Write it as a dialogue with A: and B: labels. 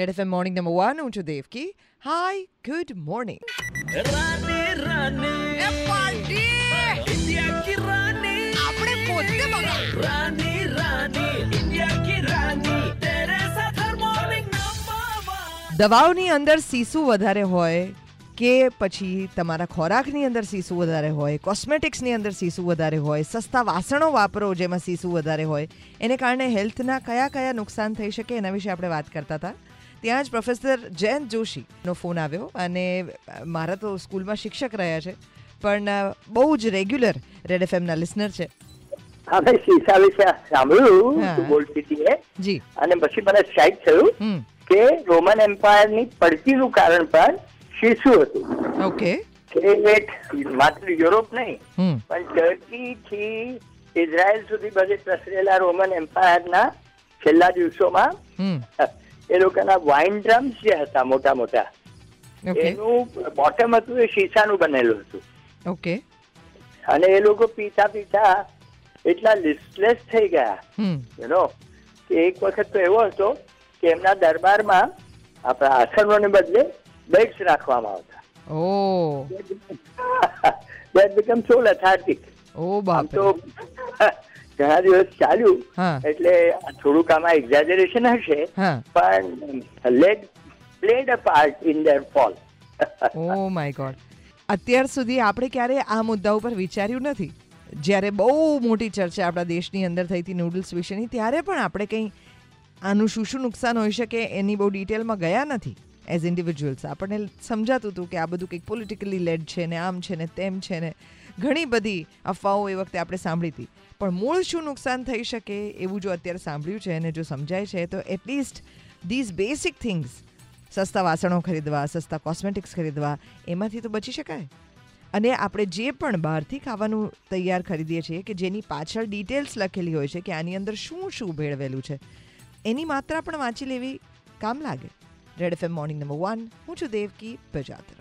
A: Red FM morning number one હું છું Devaki hi good morning
B: આપણે પોતે
C: રાની રાની ઇન્ડિયા કી રાની તેરે સાથ હર મોર્નિંગ નંબર
A: દવાઓની અંદર સીસુ વધારે હોય કે પછી તમારા ખોરાકની અંદર સીસું વધારે હોય કોસ્મેટિક્સની અંદર સીસું વધારે હોય સસ્તા વાસણો વાપરો જેમાં સીસું વધારે હોય એને કારણે હેલ્થના કયા કયા નુકસાન થઈ શકે એના વિશે આપણે વાત કરતા હતા. ત્યાં જ પ્રોફેસર જયંત જોશીનો ફોન આવ્યો અને મારા તો સ્કૂલમાં શિક્ષક રહ્યા છે પણ બહુ જ રેગ્યુલર રેડ એફએમના લિસનર છે.
D: હા મેં શીશા વિશે સાંભળ્યું બોલતી
A: જી.
D: અને પછી મને સ્ટ્રાઇક થયું કે રોમન એમ્પાયરની પડતીનું કારણ પણ શીશુ હતું.
A: ઓકે.
D: માત્ર યુરોપ નહીં પણ ટર્કી થી ઇઝરાયલ સુધી બધે પ્રસરેલા રોમન એમ્પાયરના છેલ્લા દિવસોમાં એ લોકોના વાઇન ડ્રમ્સ જે હતા મોટા મોટા એનું બોટમ હતું એ શીશાનું બનેલું હતું.
A: ઓકે
D: અને એ લોકો પીતા પીતા એટલા લિસ્ટલેસ થઈ ગયા.
A: હમ.
D: યુ નો કે એક વખત તો એવો હતો કે એમના દરબારમાં આપણા આસનોને બદલે બેડ્સ રાખવામાં આવતા.
A: ઓ
D: દેટ બીકમ સો લેથાર્ટિક
A: ઓ બાપ
D: તો ઘણા દિવસ ચાલ્યું એટલે થોડુંક આમાં એક્ઝાજરેશન હશે પણ let played a part in their fall
A: oh my god અત્યાર સુધી આપણે ક્યારે આ મુદ્દા ઉપર વિચાર્યું નથી. જ્યારે બહુ મોટી ચર્ચા આપણા દેશની અંદર થઈ હતી નૂડલ્સ વિશેની ત્યારે પણ આપણે કંઈ આનું શું શું નુકસાન હોઈ શકે એની બહુ ડિટેલમાં ગયા નથી. એઝ ઇન્ડિવિજ્યુઅલ્સ આપણને સમજાતું હતું કે આ બધું કંઈક પોલિટિકલી લેડ છે ને આમ છે ને તેમ છે ને. ઘણી બધી અફવાઓ એ વખતે આપણે સાંભળી હતી. પણ મૂળ શું નુકસાન થઈ શકે એવું જો અત્યારે સાંભળ્યું છે અને જો સમજાય છે, તો એટલીસ્ટ ધીઝ બેસિક થિંગ્સ સસ્તા વાસણો ખરીદવા, સસ્તા કોસ્મેટિક્સ ખરીદવા, એમાંથી તો બચી શકાય. અને આપણે જે પણ બહારથી ખાવાનું તૈયાર ખરીદીએ છીએ કે જેની પાછળ ડિટેલ્સ લખેલી હોય છે કે આની અંદર શું શું ભેળવેલું છે, એની માત્રા પણ વાંચી લેવી કામ લાગે. Red FM morning number one હું છું દેવકી પ્રજાતર